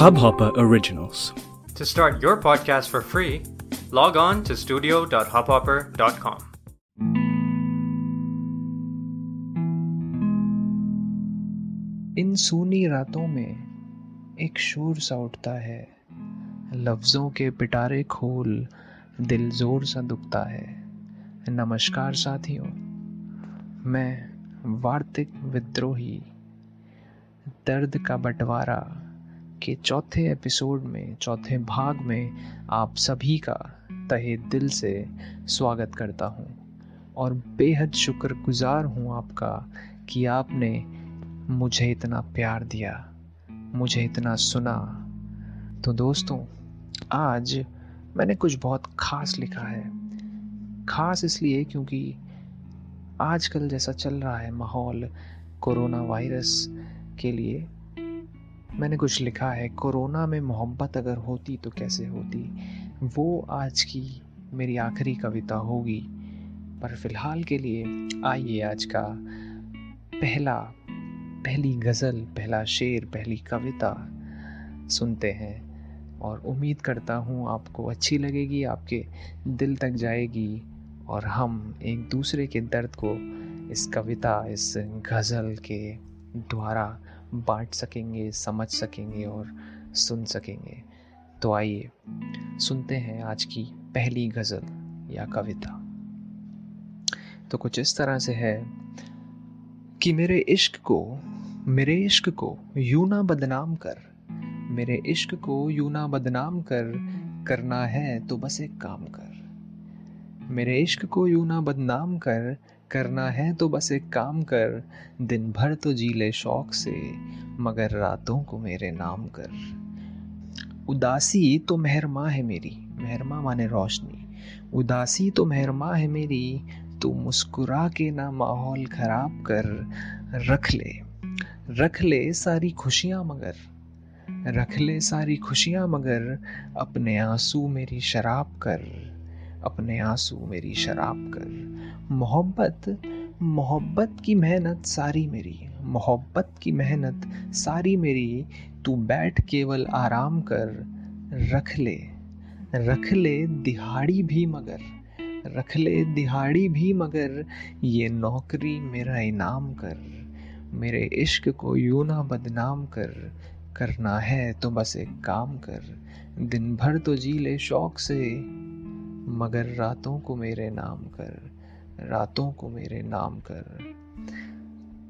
Hubhopper Originals. To start your podcast for free, log on to studio.hubhopper.com. इन सूनी रातों में एक शोर सा उठता है लफ्ज़ों के पिटारे खोल दिल ज़ोर सा दुखता है नमस्कार साथियों मैं वार्तिक विद्रोही दर्द का बंटवारा के चौथे एपिसोड में, चौथे भाग में आप सभी का तहे दिल से स्वागत करता हूँ। और बेहद शुक्रगुजार हूँ आपका कि आपने मुझे इतना प्यार दिया, मुझे इतना सुना। तो दोस्तों, आज मैंने कुछ बहुत खास लिखा है। खास इसलिए क्योंकि आजकल जैसा चल रहा है माहौल, कोरोना वायरस के लिए मैंने कुछ लिखा है, कोरोना में मोहब्बत अगर होती तो कैसे होती? वो आज की मेरी आखिरी कविता होगी। पर फ़िलहाल के लिए आइए आज का पहला, पहली गज़ल, पहला शेर, पहली कविता सुनते हैं। और उम्मीद करता हूँ आपको अच्छी लगेगी, आपके दिल तक जाएगी और हम एक दूसरे के दर्द को इस कविता, इस गज़ल के द्वारा बांट सकेंगे, समझ सकेंगे और सुन सकेंगे। तो आइए, सुनते हैं आज की पहली गज़ल या कविता। तो कुछ इस तरह से है कि मेरे इश्क को, मेरे इश्क को यूँ ना बदनाम कर, मेरे इश्क को यूँ ना बदनाम कर, करना है तो बस एक काम कर। मेरे इश्क को यूँ ना बदनाम कर करना है तो बस एक काम कर दिन भर तो जी ले शौक से, मगर रातों को मेरे नाम कर। उदासी तो मेहरमा है मेरी, मेहरमा माने रोशनी। उदासी तो मेहरमा है मेरी, तू मुस्कुरा के ना माहौल खराब कर, रख ले। रख ले सारी खुशियाँ मगर, रख ले सारी खुशियाँ मगर, अपने आँसू मेरी शराब कर। अपने आँसू मेरी शराब कर। मोहब्बत मोहब्बत की मेहनत सारी मेरी, मोहब्बत की मेहनत सारी मेरी। तू बैठ केवल आराम कर, रख ले रख ले दिहाड़ी भी मगर, रख ले दिहाड़ी भी मगर, ये नौकरी मेरा इनाम कर। मेरे इश्क को यूँ ना बदनाम कर, करना है तो बस एक काम कर। दिन भर तो जी ले शौक से मगर रातों को मेरे नाम कर, रातों को मेरे नाम कर।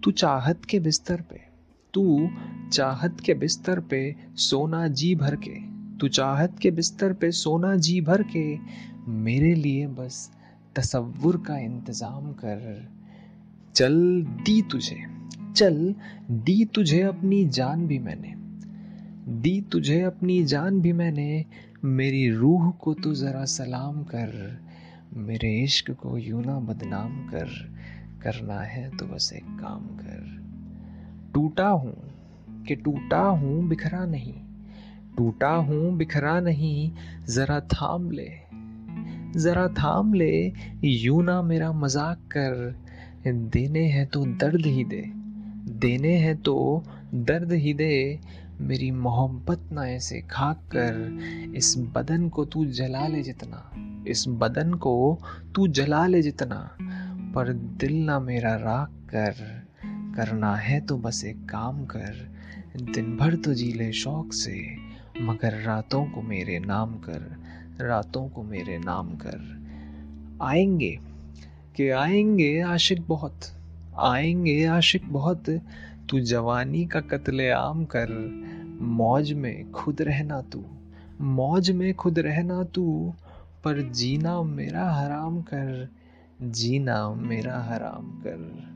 तू चाहत के बिस्तर पे, तू चाहत के बिस्तर पे सोना जी भर के, तू चाहत के बिस्तर पे सोना जी भर के, मेरे लिए बस तसव्वुर का इंतज़ाम कर। चल दी तुझे, चल दी तुझे अपनी जान भी मैंने, दी तुझे अपनी जान भी मैंने मेरी रूह को तू ज़रा सलाम कर, मेरे इश्क को यूँ ना बदनाम कर, करना है तो बस एक काम कर। टूटा हूँ कि टूटा हूँ बिखरा नहीं, टूटा हूँ बिखरा नहीं, ज़रा थाम ले, ज़रा थाम ले, यूँ ना मेरा मज़ाक कर, देने हैं तो दर्द ही दे, देने हैं तो दर्द ही दे मेरी मोहब्बत ना ऐसे खाक कर इस बदन को तू जला ले जितना, इस बदन को तू जला ले जितना, पर दिल ना मेरा राख कर, करना है तो बस एक काम कर दिन भर तो जी ले शौक से, मगर रातों को मेरे नाम कर, रातों को मेरे नाम कर। आएँगे, कि आएँगे आशिक बहुत, आएँगे आशिक बहुत, तू जवानी का कत्ले आम कर मौज में खुद रहना तू। मौज में खुद रहना तू, पर जीना मेरा हराम कर, जीना मेरा हराम कर।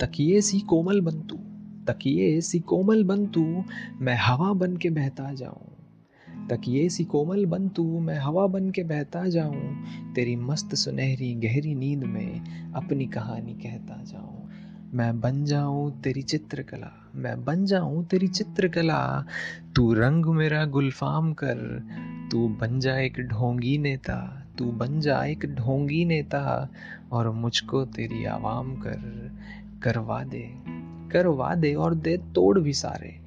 तकिए सी कोमल बन तू, तकिए सी कोमल बन तू, मैं हवा बन के बहता जाऊँ। तकिए सी कोमल बन तू, मैं हवा बन के बहता जाऊँ। तेरी मस्त सुनहरी गहरी नींद में अपनी कहानी कहता जाऊँ। मैं बन जाऊँ तेरी चित्रकला, मैं बन जाऊँ तेरी चित्रकला। तू रंग मेरा गुलफाम कर, तू बन जा एक ढोंगी नेता, तू बन जा एक ढोंगी नेता और मुझको तेरी आवाम कर। करवा दे करवा दे और दे तोड़ भी सारे,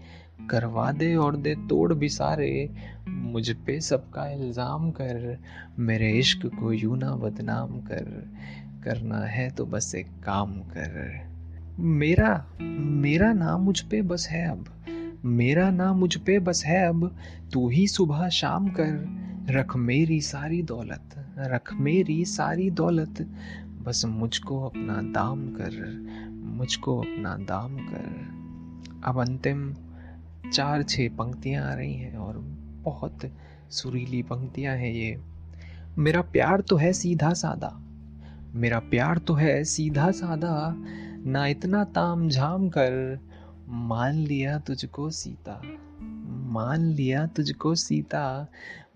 करवा दे और दे तोड़ भी सारे। मुझ पे सबका इल्ज़ाम कर, मेरे इश्क को यूँ ना बदनाम कर। करना है तो बस एक काम कर। मेरा मेरा नाम मुझ पे बस है अब। मेरा नाम मुझ पे बस है अब। तू ही सुबह शाम कर, रख मेरी सारी दौलत, रख मेरी सारी दौलत। बस मुझको अपना दाम कर, मुझको अपना दाम कर। अब अंतिम चार छः पंक्तियाँ आ रही हैं और बहुत सुरीली पंक्तियाँ हैं ये। मेरा प्यार तो है सीधा सादा। मेरा प्यार तो है सीधा सादा। ना इतना ताम झाम कर, मान लिया तुझको सीता। मान लिया तुझको सीता,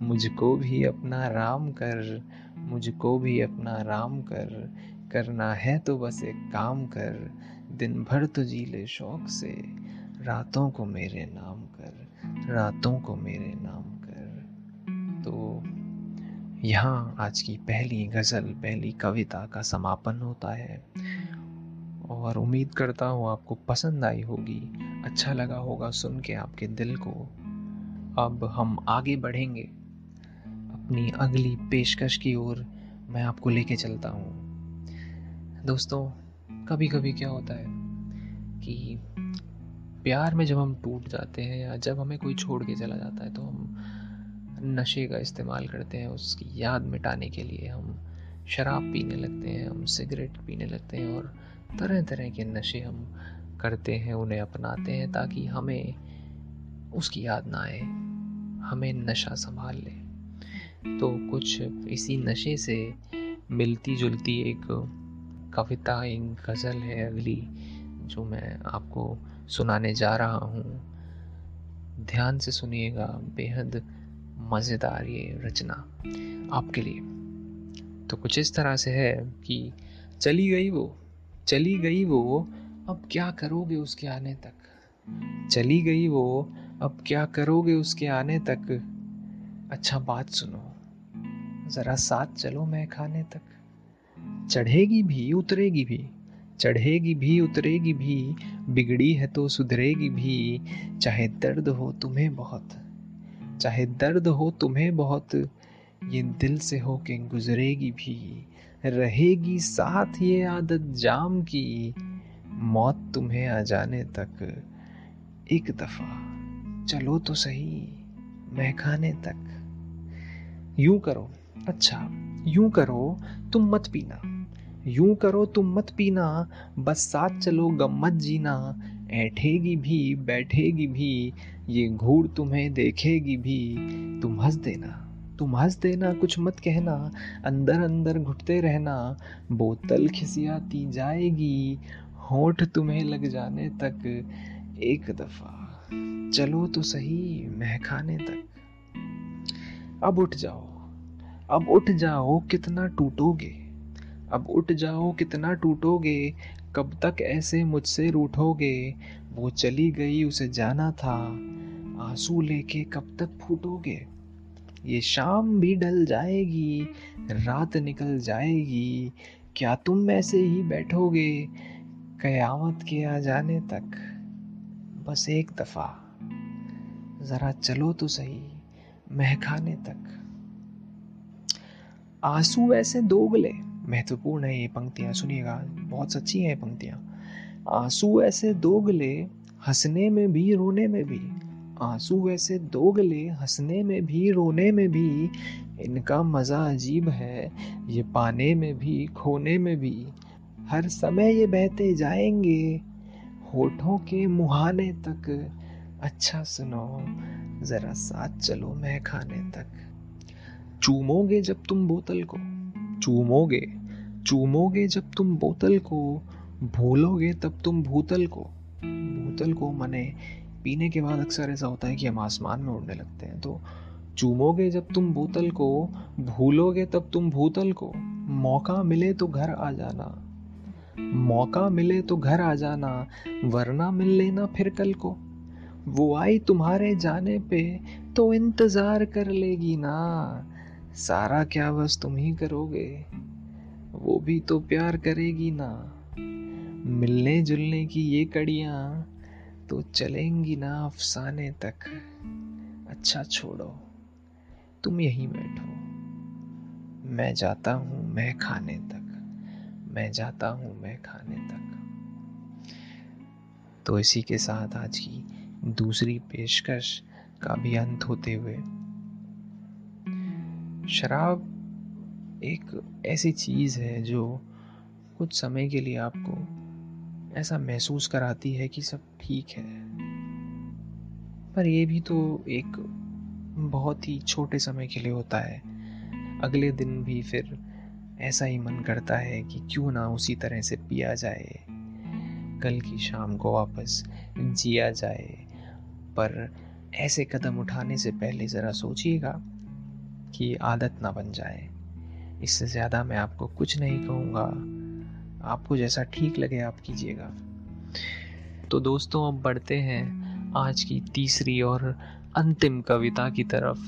मुझको भी अपना राम कर, मुझको भी अपना राम कर। करना है तो बस एक काम कर दिन भर तो जी ले शौक से। रातों को मेरे नाम कर, रातों को मेरे नाम कर। तो यहाँ आज की पहली गज़ल, पहली कविता का समापन होता है। और उम्मीद करता हूँ आपको पसंद आई होगी अच्छा लगा होगा सुन के आपके दिल को। अब हम आगे बढ़ेंगे। अपनी अगली पेशकश की ओर मैं आपको लेके चलता हूँ। दोस्तों कभी कभी क्या होता है कि प्यार में जब हम टूट जाते हैं या जब हमें कोई छोड़ के चला जाता है तो हम नशे का इस्तेमाल करते हैं उसकी याद मिटाने के लिए। हम शराब पीने लगते हैं, हम सिगरेट पीने लगते हैं और तरह तरह के नशे हम करते हैं, उन्हें अपनाते हैं ताकि हमें उसकी याद ना आए, हमें नशा संभाल ले। तो कुछ इसी नशे से मिलती जुलती एक कविता एक गज़ल है अगली, जो मैं आपको सुनाने जा रहा हूँ। ध्यान से सुनिएगा, बेहद मज़ेदार ये रचना आपके लिए। तो कुछ इस तरह से है कि चली गई वो। चली गई वो, अब क्या करोगे उसके आने तक? चली गई वो, अब क्या करोगे उसके आने तक? अच्छा बात सुनो, ज़रा साथ चलो मैं खाने तक। चढ़ेगी भी, उतरेगी भी, चढ़ेगी भी, उतरेगी भी, बिगड़ी है तो सुधरेगी भी, चाहे दर्द हो तुम्हें बहुत, चाहे दर्द हो तुम्हें बहुत, ये दिल से हो के गुजरेगी भी। रहेगी साथ ये आदत जाम की। मौत तुम्हें आ जाने तक एक दफ़ा। चलो तो सही, महकाने तक। यूँ करो अच्छा यूँ करो, तुम मत पीना। यूँ करो, तुम मत पीना। बस साथ चलो, गम मत जीना। ऐठेगी भी, बैठेगी भी, ये घूर तुम्हें देखेगी भी। तुम हंस देना। तुम हंस देना, कुछ मत कहना अंदर अंदर घुटते रहना, बोतल खिसियाती जाएगी, होठ तुम्हें लग जाने तक, एक दफ़ा। चलो तो सही, महकाने तक। अब उठ जाओ। अब उठ जाओ, कितना टूटोगे। अब उठ जाओ, कितना टूटोगे। कब तक ऐसे मुझसे रूठोगे। वो चली गई, उसे जाना था। आँसू लेके कब तक फूटोगे? ये शाम भी ढल जाएगी, रात निकल जाएगी। क्या तुम ऐसे ही बैठोगे कयामत के आ जाने तक? बस एक दफ़ा। जरा चलो तो सही, महकाने तक। आँसू ऐसे दोगले। महत्वपूर्ण है ये पंक्तियाँ, सुनिएगा। बहुत सच्ची हैं पंक्तियाँ। आँसू ऐसे दोगले, हंसने में भी, रोने में भी। आँसू ऐसे दोगले, हंसने में भी, रोने में भी, इनका मज़ा अजीब है। ये पाने में भी, खोने में भी। हर समय ये बहते जाएँगे, होठों के मुहाने तक। अच्छा सुनो, ज़रा साथ चलो मैं खाने तक। चूमोगे जब तुम बोतल को, चूमोगे चूमोगे जब तुम बोतल को, भूलोगे तब तुम भूतल को। भूतल को मने पीने के बाद अक्सर ऐसा होता है कि हम आसमान में उड़ने लगते हैं। तो चूमोगे जब तुम बोतल को, भूलोगे तब तुम भूतल को। मौका मिले तो घर आ जाना। मौका मिले तो घर आ जाना, वरना मिल लेना फिर कल को। वो आई तुम्हारे जाने पे तो इंतज़ार कर लेगी ना। सारा क्या बस तुम ही करोगे, वो भी तो प्यार करेगी ना। मिलने जुलने की ये कड़ियाँ तो चलेंगी ना अफसाने तक। अच्छा छोड़ो, तुम यहीं बैठो। मैं जाता हूँ मैं खाने तक। मैं जाता हूँ मैं खाने तक। तो इसी के साथ आज की दूसरी पेशकश का भी अंत होते हुए। शराब एक ऐसी चीज़ है जो कुछ समय के लिए आपको ऐसा महसूस कराती है कि सब ठीक है। पर ये भी तो एक बहुत ही छोटे समय के लिए होता है। अगले दिन भी फिर ऐसा ही मन करता है कि क्यों ना उसी तरह से पिया जाए। कल की शाम को वापस जिया जाए। पर ऐसे कदम उठाने से पहले ज़रा सोचिएगा कि आदत ना बन जाए। इससे ज़्यादा मैं आपको कुछ नहीं कहूँगा। आपको जैसा ठीक लगे आप कीजिएगा। तो दोस्तों, अब बढ़ते हैं आज की तीसरी और अंतिम कविता की तरफ़।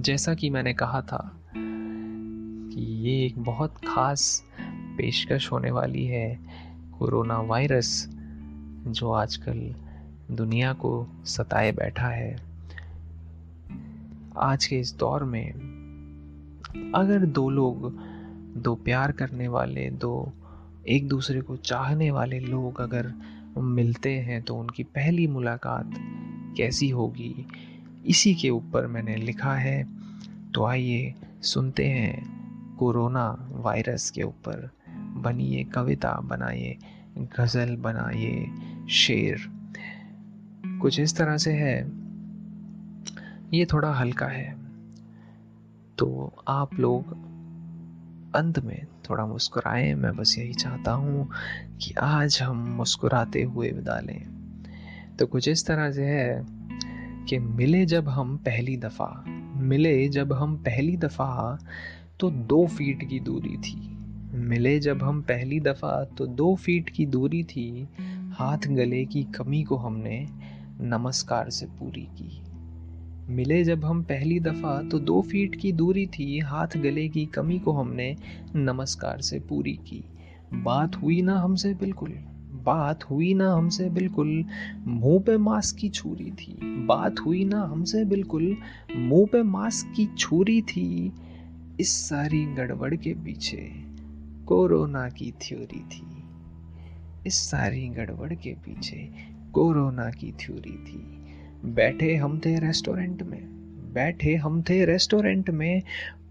जैसा कि मैंने कहा था कि ये एक बहुत खास पेशकश होने वाली है कोरोना वायरस, जो आजकल दुनिया को सताए बैठा है। आज के इस दौर में अगर दो लोग दो प्यार करने वाले, दो एक दूसरे को चाहने वाले लोग अगर मिलते हैं तो उनकी पहली मुलाकात कैसी होगी? इसी के ऊपर मैंने लिखा है। तो आइए सुनते हैं कोरोना वायरस के ऊपर। बनिए कविता, बनाइए गज़ल, बनाइए शेर। कुछ इस तरह से है। ये थोड़ा हल्का है। तो आप लोग अंत में थोड़ा मुस्कुराएँ। मैं बस यही चाहता हूँ कि आज हम मुस्कुराते हुए विदा लें। तो कुछ इस तरह से है कि मिले जब हम पहली दफ़ा, मिले जब हम पहली दफ़ा तो दो फीट की दूरी थी। मिले जब हम पहली दफ़ा तो दो फीट की दूरी थी। हाथ गले की कमी को हमने नमस्कार से पूरी की। मिले जब हम पहली दफ़ा तो दो फीट की दूरी थी, हाथ गले की कमी को हमने नमस्कार से पूरी की। बात हुई ना हमसे बिल्कुल, बात हुई ना हमसे बिल्कुल, मुँह पे मास्क की छुरी थी। बात हुई ना हमसे बिल्कुल, मुँह पे मास्क की छुरी थी। इस सारी गड़बड़ के पीछे कोरोना की थ्योरी थी। इस सारी गड़बड़ के पीछे कोरोना की थ्योरी थी। बैठे हम थे रेस्टोरेंट में, बैठे हम थे रेस्टोरेंट में,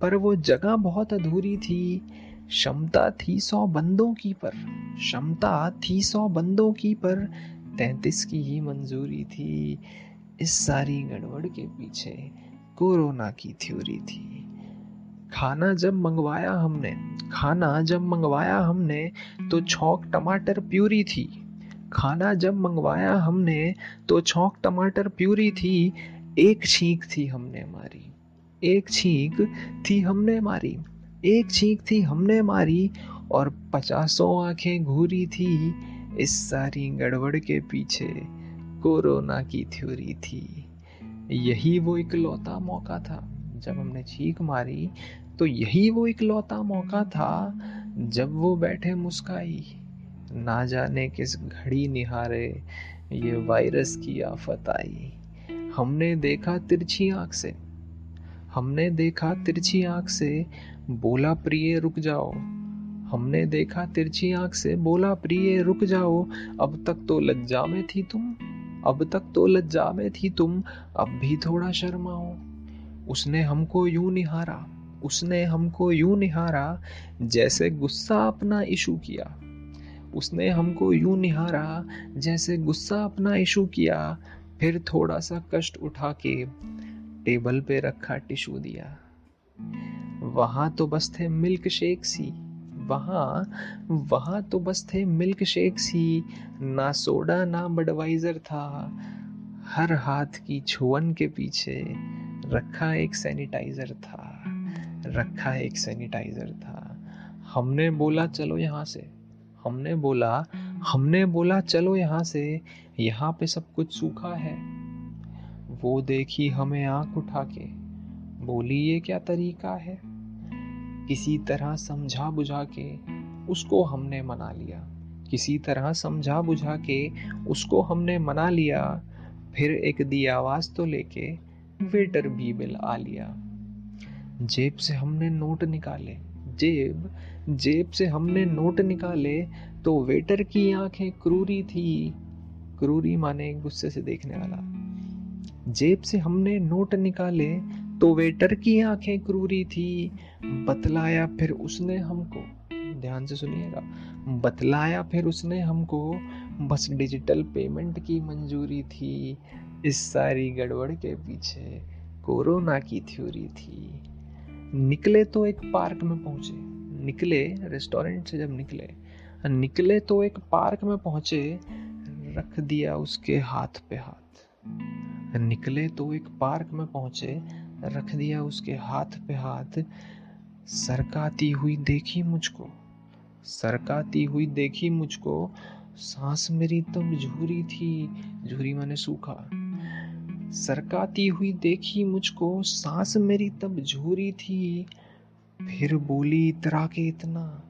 पर वो जगह बहुत अधूरी थी। क्षमता थी सौ बंदों की पर, क्षमता थी सौ बंदों की पर, तैतीस की ही मंजूरी थी। इस सारी गड़बड़ के पीछे कोरोना की थ्योरी थी। खाना जब मंगवाया हमने, खाना जब मंगवाया हमने तो छौक टमाटर प्यूरी थी। खाना जब मंगवाया हमने तो छौक टमाटर प्यूरी थी, एक छींक थी हमने मारी, एक छींक थी हमने मारी, एक छींक थी हमने मारी, और पचासों आँखें घूरी थी, इस सारी गड़बड़ के पीछे कोरोना की थ्योरी थी। यही वो इकलौता मौका था, जब हमने छींक मारी तो यही वो इकलौता मौका था, जब वो बैठे मुस्काई। ना जाने किस घड़ी निहारे ये वायरस की आफत आई। हमने देखा तिरछी आँख से। हमने देखा तिरछी आँख से, बोला प्रिय रुक जाओ। हमने देखा तिरछी आँख से, बोला प्रिय रुक जाओ। अब तक तो लज्जा में थी तुम। अब तक तो लज्जा में थी तुम। अब भी थोड़ा शर्माओ उसने हमको यूँ निहारा। उसने हमको यूँ निहारा। जैसे गुस्सा अपना इशू किया। उसने हमको यूँ निहारा, जैसे गुस्सा अपना इशू किया, फिर थोड़ा सा कष्ट उठा के टेबल पे रखा टिशू दिया। वहाँ तो बस थे मिल्क शेक सी, वहाँ वहाँ तो बस थे मिल्क शेक सी, ना सोडा, ना बडवाइजर था। हर हाथ की छुअन के पीछे रखा एक सैनिटाइजर था, रखा एक सैनिटाइजर था। हमने बोला, चलो यहाँ से। हमने बोला हमने बोला चलो यहाँ से यहाँ पे सब कुछ सूखा है। वो देखी हमें आँख उठा के बोली ये क्या तरीका है? किसी तरह समझा बुझा के उसको हमने मना लिया। किसी तरह समझा बुझा के उसको हमने मना लिया। फिर एक दी आवाज़ तो लेके वेटर भी बिल आ लिया। जेब से हमने नोट निकाले। जेब जेब से हमने नोट निकाले तो वेटर की आँखें क्रूरी थी। क्रूरी माने गुस्से से देखने वाला। जेब से हमने नोट निकाले तो वेटर की आँखें क्रूरी थी। बतलाया फिर उसने हमको। ध्यान से सुनिएगा। बतलाया फिर उसने हमको। बस डिजिटल पेमेंट की मंजूरी थी। इस सारी गड़बड़ के पीछे कोरोना की थ्योरी थी। निकले तो एक पार्क में पहुँचे। निकले रेस्टोरेंट से जब निकले निकले तो एक पार्क में पहुँचे, रख दिया उसके हाथ पे हाथ। निकले तो एक पार्क में पहुँचे, रख दिया उसके हाथ पे हाथ। सरकाती हुई देखी मुझको, सरकाती हुई देखी मुझको, सांस मेरी तब झूरी थी झूरी माने सूखा। सरकाती हुई देखी मुझको, सांस मेरी तब झूरी थी फिर बोली, इतरा के इतना।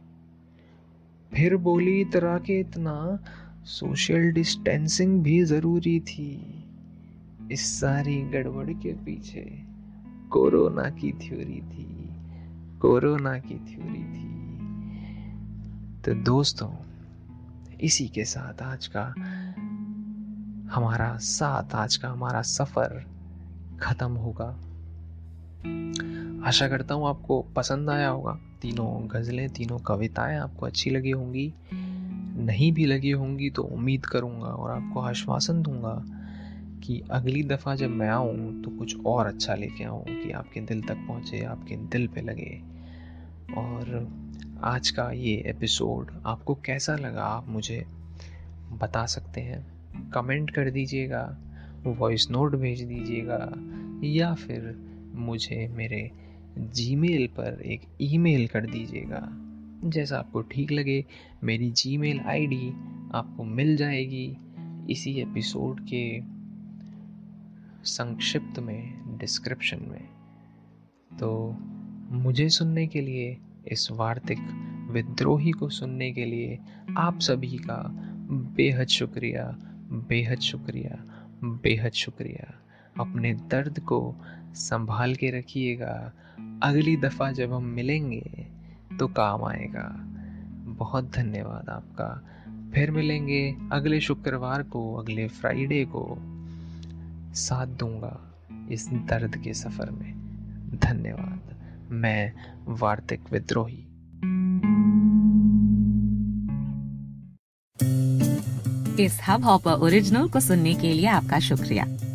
फिर बोली, इतरा के इतना। सोशल डिस्टेंसिंग भी ज़रूरी थी। इस सारी गड़बड़ के पीछे कोरोना की थ्योरी थी, कोरोना की थ्योरी थी। तो दोस्तों, इसी के साथ आज का हमारा साथ, आज का हमारा सफ़र खत्म होगा। आशा करता हूँ आपको पसंद आया होगा। तीनों गज़लें, तीनों कविताएँ आपको अच्छी लगी होंगी। नहीं भी लगी होंगी तो उम्मीद करूँगा और आपको आश्वासन दूँगा कि अगली दफ़ा जब मैं आऊँ तो कुछ और अच्छा लेके आऊँ, कि आपके दिल तक पहुँचे, आपके दिल पे लगे। और आज का ये एपिसोड आपको कैसा लगा आप मुझे बता सकते हैं। कमेंट कर दीजिएगा, वॉइस नोट भेज दीजिएगा, या फिर मुझे मेरे जीमेल पर एक ईमेल कर दीजिएगा। जैसा आपको ठीक लगे, मेरी जीमेल आईडी आपको मिल जाएगी। इसी एपिसोड के संक्षिप्त में डिस्क्रिप्शन में। तो मुझे सुनने के लिए, इस वार्तिक विद्रोही को सुनने के लिए आप सभी का बेहद शुक्रिया बेहद शुक्रिया बेहद शुक्रिया। अपने दर्द को संभाल के रखिएगा। अगली दफ़ा जब हम मिलेंगे तो काम आएगा। बहुत धन्यवाद आपका। फिर मिलेंगे अगले शुक्रवार को, अगले फ्राइडे को। साथ दूँगा इस दर्द के सफ़र में। धन्यवाद। मैं वार्तिक विद्रोही। इस हब हॉपर ओरिजिनल को सुनने के लिए आपका शुक्रिया।